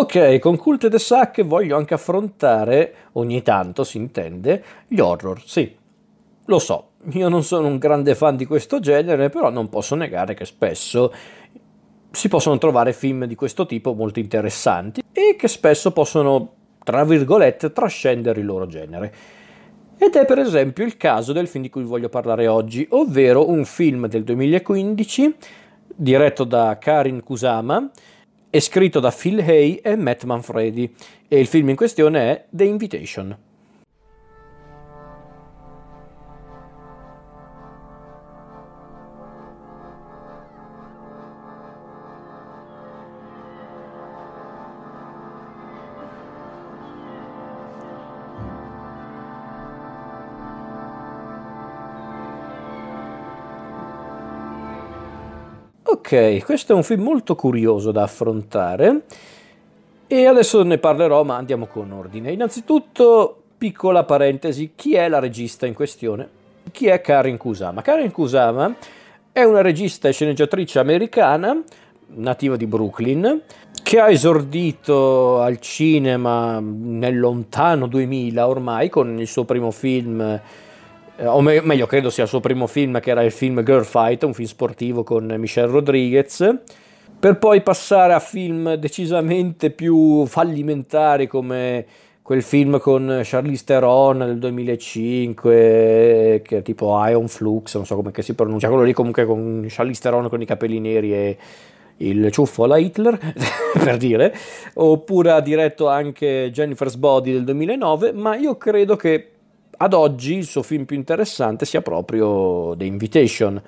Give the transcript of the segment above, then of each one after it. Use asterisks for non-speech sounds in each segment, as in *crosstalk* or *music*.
Ok, con Cult the Sack voglio anche affrontare, ogni tanto si intende, gli horror. Sì, lo so, io non sono un grande fan di questo genere, però non posso negare che spesso si possono trovare film di questo tipo molto interessanti e che spesso possono, tra virgolette, trascendere il loro genere. Ed è per esempio il caso del film di cui voglio parlare oggi, ovvero un film del 2015 diretto da Karin Kusama è scritto da Phil Hay e Matt Manfredi e il film in questione è The Invitation. Questo è un film molto curioso da affrontare e adesso ne parlerò, ma andiamo con ordine. Innanzitutto, piccola parentesi, chi è la regista in questione? Chi è Karin Kusama? Karin Kusama è una regista e sceneggiatrice americana, nativa di Brooklyn, che ha esordito al cinema nel lontano 2000 ormai con il suo primo film o me- meglio credo sia il suo primo film che era il film Girl Fight, un film sportivo con Michelle Rodriguez, per poi passare a film decisamente più fallimentari come quel film con Charlize Theron del 2005 che è tipo Ion Flux, non so come si pronuncia, quello lì comunque con Charlize Theron con i capelli neri e il ciuffo alla Hitler, *laughs* per dire, oppure ha diretto anche Jennifer's Body del 2009, ma io credo che ad oggi il suo film più interessante sia proprio The Invitation.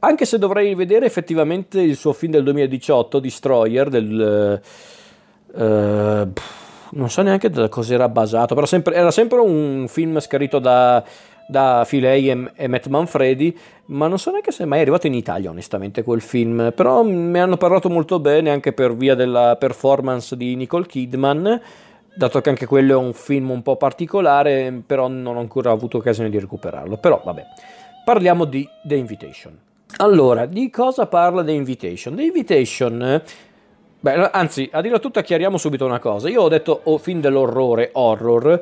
Anche se dovrei vedere effettivamente il suo film del 2018, Destroyer, del... Uh, non so neanche da cosa era basato, però sempre, era sempre un film scritto da, da Filei e, e, Matt Manfredi, ma non so neanche se è mai arrivato in Italia onestamente quel film, però mi hanno parlato molto bene anche per via della performance di Nicole Kidman dato che anche quello è un film un po' particolare, però non ho ancora avuto occasione di recuperarlo. Però vabbè, parliamo di The Invitation. Allora, di cosa parla The Invitation? The Invitation, beh, anzi, a dire tutto chiariamo subito una cosa. Io ho detto oh, film dell'orrore, horror.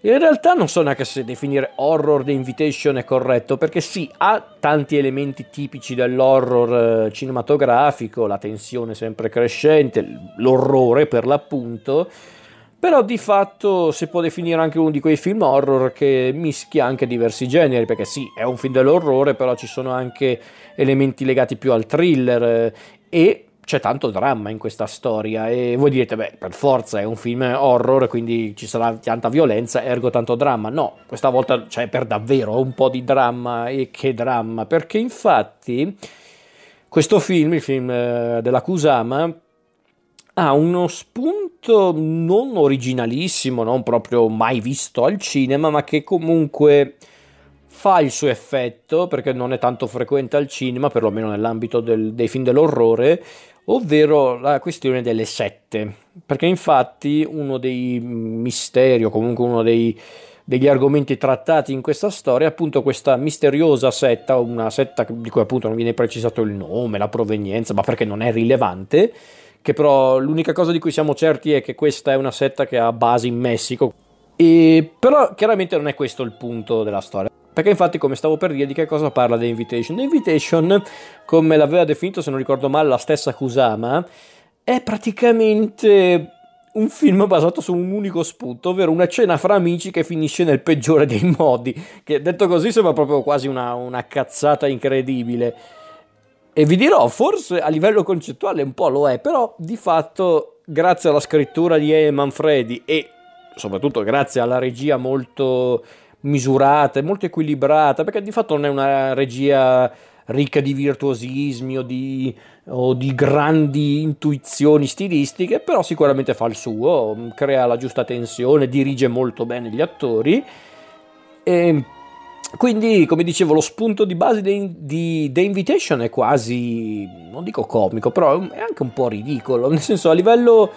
In realtà non so neanche se definire horror The Invitation è corretto, perché sì, ha tanti elementi tipici dell'horror eh, cinematografico, la tensione sempre crescente, l'orrore per l'appunto, però di fatto si può definire anche uno di quei film horror che mischia anche diversi generi, perché sì, è un film dell'orrore, però ci sono anche elementi legati più al thriller eh, e c'è tanto dramma in questa storia e voi direte, beh, per forza è un film horror, quindi ci sarà tanta violenza, ergo tanto dramma. No, questa volta c'è per davvero un po' di dramma e che dramma, perché infatti questo film, il film eh, della Kusama, ha uno spunto non originalissimo, non proprio mai visto al cinema, ma che comunque fa il suo effetto perché non è tanto frequente al cinema, perlomeno nell'ambito del, dei film dell'orrore, ovvero la questione delle sette. Perché infatti uno dei misteri, o comunque uno dei, degli argomenti trattati in questa storia è appunto questa misteriosa setta, una setta di cui appunto non viene precisato il nome, la provenienza, ma perché non è rilevante che però l'unica cosa di cui siamo certi è che questa è una setta che ha basi in Messico. E, però chiaramente non è questo il punto della storia. Perché infatti, come stavo per dire, di che cosa parla The Invitation? The Invitation, come l'aveva definito, se non ricordo male, la stessa Kusama, è praticamente un film basato su un unico spunto, ovvero una cena fra amici che finisce nel peggiore dei modi. Che detto così sembra proprio quasi una, una cazzata incredibile. E vi dirò, forse a livello concettuale un po' lo è, però di fatto grazie alla scrittura di E. Manfredi e soprattutto grazie alla regia molto misurata e molto equilibrata, perché di fatto non è una regia ricca di virtuosismi o di, o di, grandi intuizioni stilistiche, però sicuramente fa il suo, crea la giusta tensione, dirige molto bene gli attori. E quindi, come dicevo, lo spunto di base di The Invitation è quasi, non dico comico, però è anche un po' ridicolo, nel senso a livello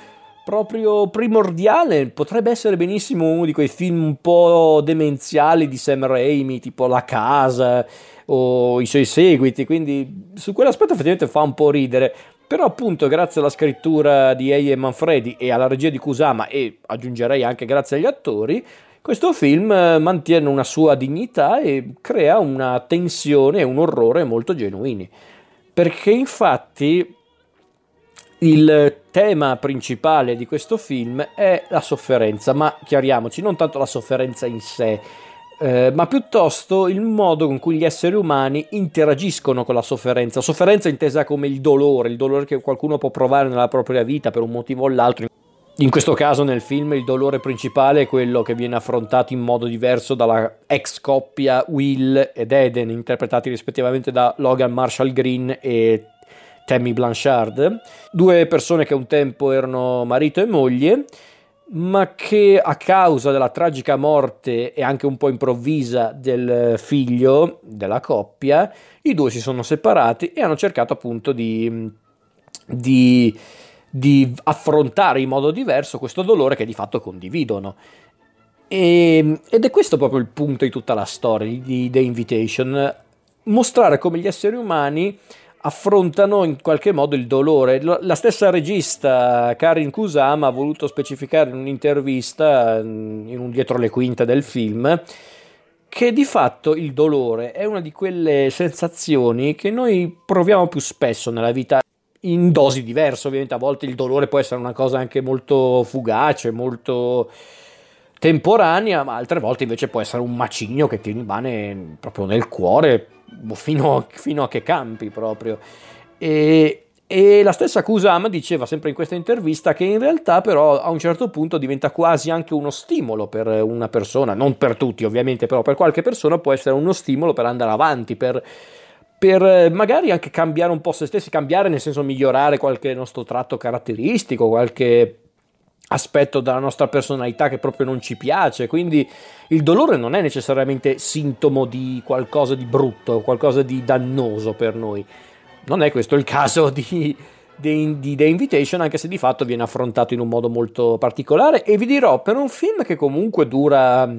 proprio primordiale potrebbe essere benissimo uno di quei film un po' demenziali di Sam Raimi, tipo La Casa o i suoi seguiti, quindi su quell'aspetto effettivamente fa un po' ridere, Però appunto grazie alla scrittura di Eie Manfredi e alla regia di Kusama e aggiungerei anche grazie agli attori, questo film eh, mantiene una sua dignità e crea una tensione e un orrore molto genuini. Perché infatti il tema principale di questo film è la sofferenza, ma chiariamoci, non tanto la sofferenza in sé, eh, ma piuttosto il modo con cui gli esseri umani interagiscono con la sofferenza. Sofferenza intesa come il dolore, il dolore che qualcuno può provare nella propria vita per un motivo o l'altro. In questo caso nel film il dolore principale è quello che viene affrontato in modo diverso dalla ex coppia Will ed Eden, interpretati rispettivamente da Logan Marshall Green e Tammy Blanchard, due persone che un tempo erano marito e moglie ma che a causa della tragica morte e anche un po' improvvisa del figlio della coppia, i due si sono separati e hanno cercato appunto di, di, di affrontare in modo diverso questo dolore che di fatto condividono. E, ed è questo proprio il punto di tutta la storia di The Invitation, mostrare come gli esseri umani affrontano in qualche modo il dolore. La stessa regista Karin Kusama ha voluto specificare in un'intervista, mm, in un dietro le quinte del film, che di fatto il dolore è una di quelle sensazioni che noi proviamo più spesso nella vita in dosi diverse, ovviamente a volte il dolore può essere una cosa anche molto fugace, molto temporanea, ma altre volte invece può essere un macigno che ti rimane proprio nel cuore fino, fino a che campi proprio. E, e la stessa Kusama diceva sempre in questa intervista che in realtà però a un certo punto diventa quasi anche uno stimolo per una persona, non per tutti ovviamente, però per qualche persona può essere uno stimolo per andare avanti, per, per magari anche cambiare un po' se stessi, cambiare nel senso migliorare qualche nostro tratto caratteristico, qualche aspetto della nostra personalità che proprio non ci piace, quindi il dolore non è necessariamente sintomo di qualcosa di brutto, qualcosa di dannoso per noi. Non è questo il caso di, di, di The Invitation, anche se di fatto viene affrontato in un modo molto particolare e vi dirò, per un film che comunque dura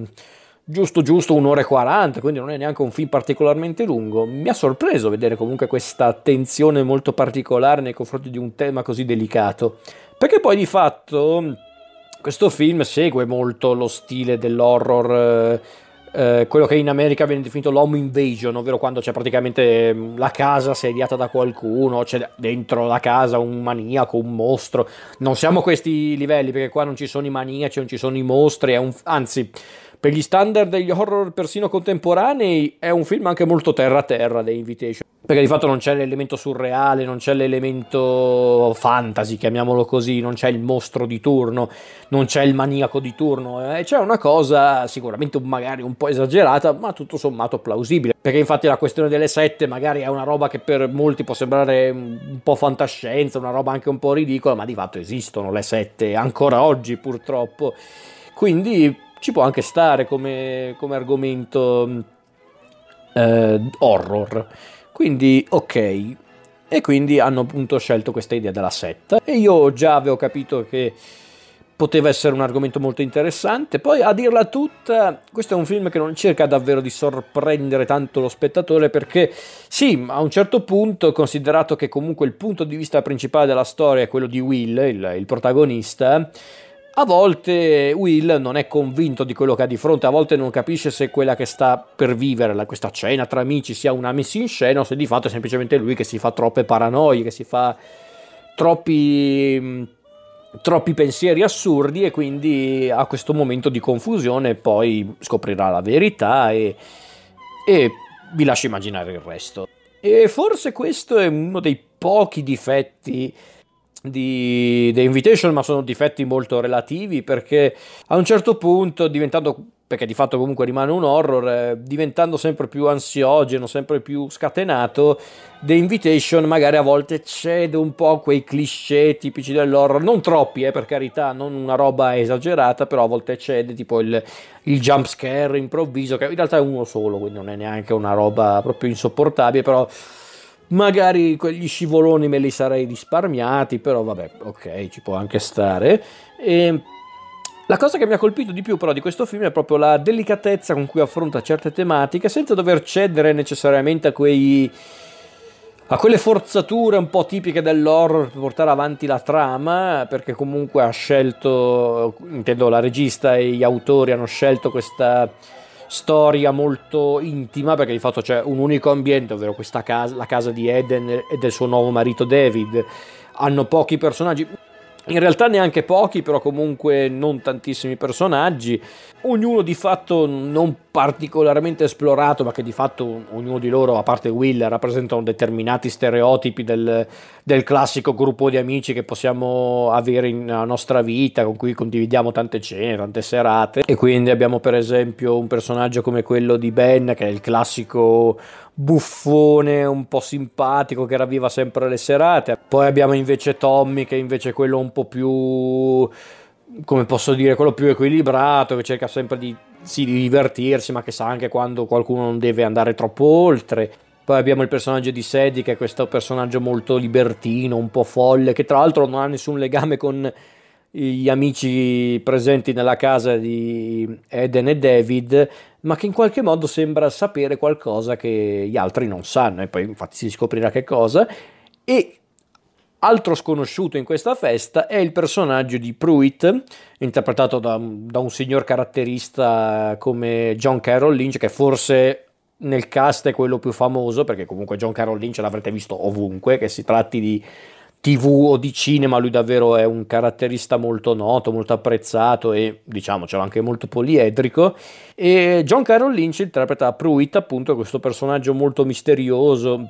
giusto giusto un'ora e 40, quindi non è neanche un film particolarmente lungo, mi ha sorpreso vedere comunque questa attenzione molto particolare nei confronti di un tema così delicato. Perché poi di fatto questo film segue molto lo stile dell'horror. Eh, eh, quello che in America viene definito l'home invasion, ovvero quando c'è praticamente mm, la casa sediata da qualcuno, c'è dentro la casa un maniaco, un mostro. Non siamo a questi livelli perché qua non ci sono i maniaci, non ci sono i mostri, un, anzi per gli standard degli horror persino contemporanei è un film anche molto terra-terra The Invitation. Perché di fatto non c'è l'elemento surreale, non c'è l'elemento fantasy, chiamiamolo così, non c'è il mostro di turno, non c'è il maniaco di turno, eh? c'è una cosa sicuramente magari un po' esagerata, ma tutto sommato plausibile, perché infatti la questione delle sette magari è una roba che per molti può sembrare un po' fantascienza, una roba anche un po' ridicola, ma di fatto esistono le sette ancora oggi purtroppo, quindi ci può anche stare come, come argomento eh, horror. Quindi, ok. E quindi hanno appunto scelto questa idea della setta. E io già avevo capito che poteva essere un argomento molto interessante. Poi, a dirla tutta, questo è un film che non cerca davvero di sorprendere tanto lo spettatore perché, sì, a un certo punto, considerato che comunque il punto di vista principale della storia è quello di Will, il, il protagonista, a volte Will non è convinto di quello che ha di fronte, a volte non capisce se quella che sta per vivere questa cena tra amici sia una messa in scena o se di fatto è semplicemente lui che si fa troppe paranoie, che si fa troppi, troppi pensieri assurdi e quindi ha questo momento di confusione poi scoprirà la verità e, e vi lascio immaginare il resto. E forse questo è uno dei pochi difetti di The Invitation, ma sono difetti molto relativi perché a un certo punto diventando perché di fatto comunque rimane un horror, eh, diventando sempre più ansiogeno, sempre più scatenato, The Invitation magari a volte cede un po' a quei cliché tipici dell'horror, non troppi eh, per carità, non una roba esagerata, però a volte cede tipo il, il jump scare improvviso, che in realtà è uno solo, quindi non è neanche una roba proprio insopportabile, però Magari quegli scivoloni me li sarei risparmiati, però vabbè, ok, ci può anche stare. E la cosa che mi ha colpito di più però di questo film è proprio la delicatezza con cui affronta certe tematiche senza dover cedere necessariamente a quei a quelle forzature un po' tipiche dell'horror per portare avanti la trama, perché comunque ha scelto, intendo la regista e gli autori hanno scelto questa storia molto intima, perché di fatto c'è un unico ambiente, ovvero questa casa, la casa di Eden e del suo nuovo marito David. Hanno pochi personaggi, in realtà neanche pochi, però comunque non tantissimi personaggi, ognuno di fatto non particolarmente esplorato, ma che di fatto ognuno di loro, a parte Will, rappresentano determinati stereotipi del, del classico gruppo di amici che possiamo avere nella nostra vita, con cui condividiamo tante cene, tante serate. E quindi abbiamo per esempio un personaggio come quello di Ben, che è il classico buffone un po' simpatico che ravviva sempre le serate. Poi abbiamo invece Tommy che invece è quello un po' più come posso dire, quello più equilibrato che cerca sempre di, sì, di divertirsi, ma che sa anche quando qualcuno non deve andare troppo oltre. Poi abbiamo il personaggio di Sadie, che è questo personaggio molto libertino, un po' folle, che tra l'altro non ha nessun legame con gli amici presenti nella casa di Eden e David, ma che in qualche modo sembra sapere qualcosa che gli altri non sanno, e poi infatti si scoprirà che cosa. E altro sconosciuto in questa festa è il personaggio di Pruitt, interpretato da, da un signor caratterista come John Carroll Lynch, che forse nel cast è quello più famoso, perché comunque John Carroll Lynch l'avrete visto ovunque, che si tratti di tv o di cinema, lui davvero è un caratterista molto noto, molto apprezzato e diciamocelo anche molto poliedrico. E John Carroll Lynch interpreta Pruitt, appunto, questo personaggio molto misterioso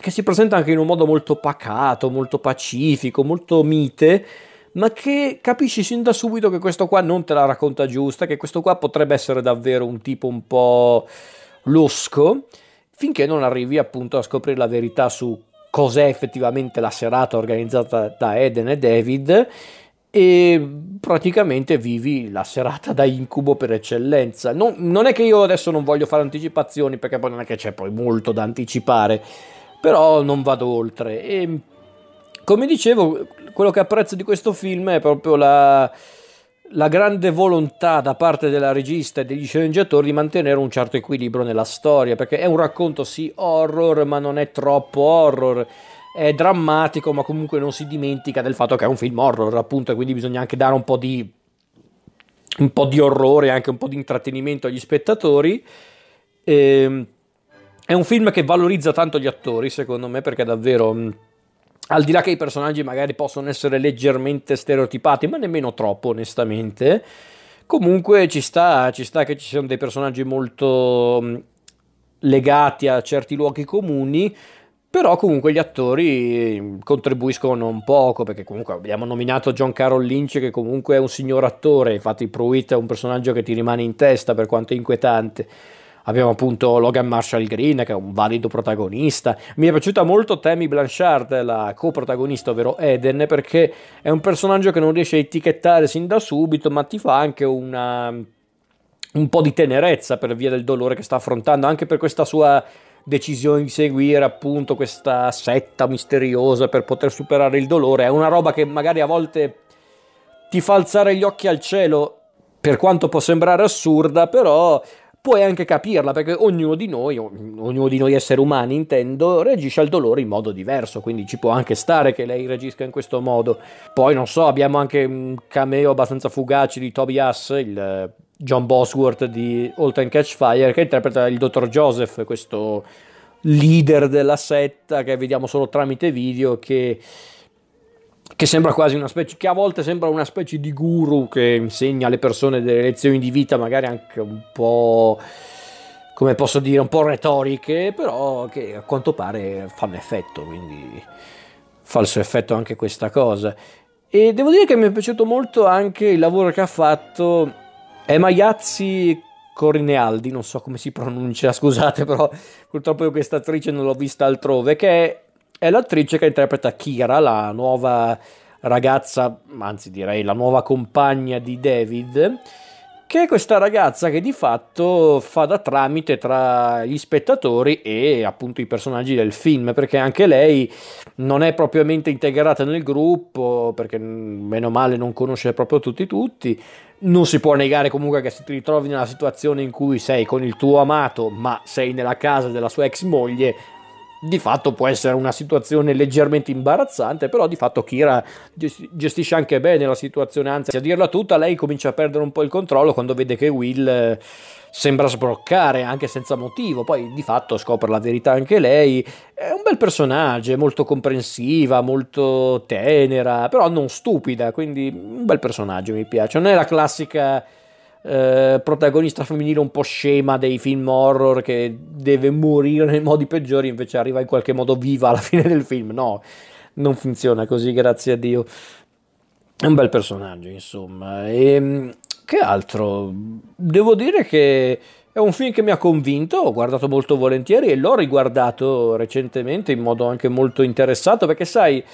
che si presenta anche in un modo molto pacato, molto pacifico, molto mite, ma che capisci sin da subito che questo qua non te la racconta giusta, che questo qua potrebbe essere davvero un tipo un po' losco, finché non arrivi appunto a scoprire la verità su cos'è effettivamente la serata organizzata da Eden e David e praticamente vivi la serata da incubo per eccellenza. Non, non, è che io adesso non voglio fare anticipazioni perché poi non è che c'è poi molto da anticipare, però non vado oltre. E come dicevo, quello che apprezzo di questo film è proprio la, la grande volontà da parte della regista e degli sceneggiatori di mantenere un certo equilibrio nella storia, perché è un racconto sì horror, ma non è troppo horror. È drammatico, ma comunque non si dimentica del fatto che è un film horror, appunto, e quindi bisogna anche dare un po' di un po' di orrore, anche un po' di intrattenimento agli spettatori. E, ehm, è un film che valorizza tanto gli attori, secondo me, perché davvero al di là che i personaggi magari possono essere leggermente stereotipati, ma nemmeno troppo, onestamente, comunque ci sta, ci sta che ci siano dei personaggi molto mm, legati a certi luoghi comuni, però comunque gli attori mm, contribuiscono un poco, perché comunque abbiamo nominato John Carroll Lynch, che comunque è un signor attore, infatti Pruitt è un personaggio che ti rimane in testa per quanto è inquietante Abbiamo appunto Logan Marshall Green che è un valido protagonista. Mi è piaciuta molto Tammy Blanchard, la coprotagonista, ovvero Eden, perché è un personaggio che non riesce a etichettare sin da subito, ma ti fa anche una, un po' di tenerezza per via del dolore che sta affrontando, anche per questa sua decisione di seguire appunto questa setta misteriosa per poter superare il dolore. È una roba che magari a volte ti fa alzare gli occhi al cielo per quanto può sembrare assurda, però puoi anche capirla perché ognuno di noi, ognuno di noi esseri umani intendo, reagisce al dolore in modo diverso, quindi ci può anche stare che lei reagisca in questo modo. Poi non so, abbiamo anche un cameo abbastanza fugace di Tobias, il eh, John Bosworth di All Time Catch Fire, che interpreta il dottor Joseph, questo leader della setta che vediamo solo tramite video che che sembra quasi una specie, che a volte sembra una specie di guru che insegna alle persone delle lezioni di vita, magari anche un po', come posso dire, un po' retoriche, però che a quanto pare fanno effetto, quindi fa il suo effetto anche questa cosa. E devo dire che mi è piaciuto molto anche il lavoro che ha fatto Emma Iazzi Corinealdi, non so come si pronuncia, *laughs* scusate, però purtroppo io questa attrice non l'ho vista altrove, che è è l'attrice che interpreta Kira, la nuova ragazza, anzi direi la nuova compagna di David, che è questa ragazza che di fatto fa da tramite tra gli spettatori e appunto i personaggi del film, perché anche lei non è propriamente integrata nel gruppo, perché meno male non conosce proprio tutti tutti. Non si può negare comunque che se ti ritrovi nella situazione in cui sei con il tuo amato, ma sei nella casa della sua ex moglie, di fatto può essere una situazione leggermente imbarazzante, però di fatto Kira gestisce anche bene la situazione, anzi a dirla tutta lei comincia a perdere un po' il controllo quando vede che Will eh, sembra sbroccare anche senza motivo, poi di fatto scopre la verità anche lei, è un bel personaggio, è molto comprensiva, molto tenera, però non stupida, quindi un bel personaggio mi piace, non è la classica eh, protagonista femminile un po' scema dei film horror che deve morire nei modi peggiori, invece arriva in qualche modo viva alla *laughs* fine del film. No, non funziona così, grazie a Dio. È un bel personaggio, insomma. E ehm, che altro? Devo dire che è un film che mi ha convinto, ho guardato molto volentieri e l'ho riguardato recentemente in modo anche molto interessato perché sai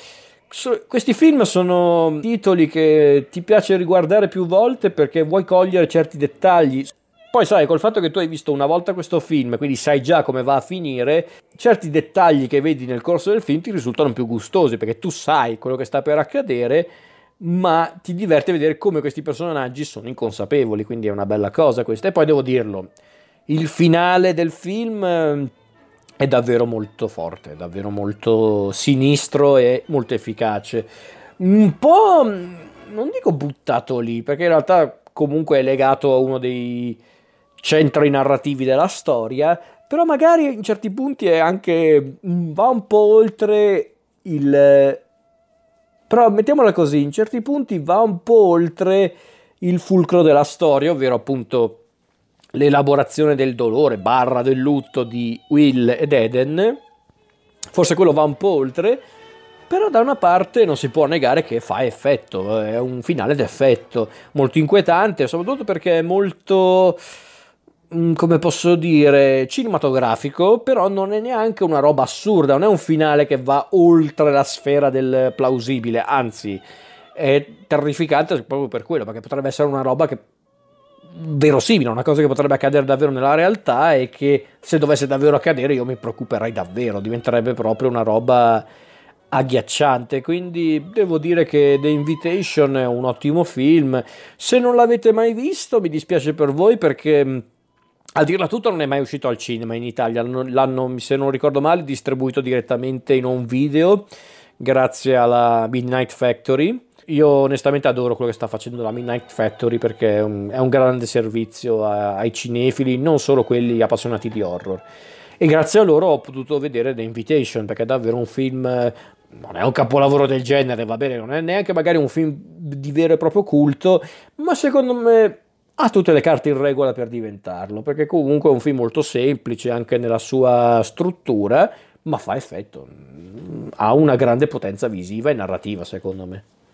questi film sono titoli che ti piace riguardare più volte perché vuoi cogliere certi dettagli. Poi sai, col fatto che tu hai visto una volta questo film, quindi sai già come va a finire, certi dettagli che vedi nel corso del film ti risultano più gustosi perché tu sai quello che sta per accadere, ma ti diverte vedere come questi personaggi sono inconsapevoli, quindi è una bella cosa questa. E poi devo dirlo, il finale del film è davvero molto forte, davvero molto sinistro e molto efficace. Un po', non dico buttato lì, perché in realtà comunque è legato a uno dei centri narrativi della storia, però magari in certi punti è anche va un po' oltre il però mettiamola così, in certi punti va un po' oltre il fulcro della storia, ovvero appunto l'elaborazione del dolore barra del lutto di Will ed Eden, forse quello va un po' oltre, però da una parte non si può negare che fa effetto, è un finale d'effetto, molto inquietante, soprattutto perché è molto, mm, come posso dire, cinematografico, però non è neanche una roba assurda, non è un finale che va oltre la sfera del plausibile, anzi è terrificante proprio per quello, perché potrebbe essere una roba che verosimile, una cosa che potrebbe accadere davvero nella realtà e che se dovesse davvero accadere io mi preoccuperei davvero, diventerebbe proprio una roba agghiacciante. Quindi devo dire che The Invitation è un ottimo film. Se non l'avete mai visto, mi dispiace per voi perché a dirla tutta non è mai uscito al cinema in Italia, l'hanno, se non ricordo male, distribuito direttamente in un video grazie alla Midnight Factory io onestamente adoro quello che sta facendo la Midnight Factory perché è un, è un grande servizio a, ai cinefili, non solo quelli appassionati di horror. E grazie a loro ho potuto vedere The Invitation perché è davvero un film non è un capolavoro del genere, va bene, non è neanche magari un film di vero e proprio culto, ma secondo me ha tutte le carte in regola per diventarlo, perché comunque è un film molto semplice anche nella sua struttura, ma fa effetto, ha una grande potenza visiva e narrativa secondo me.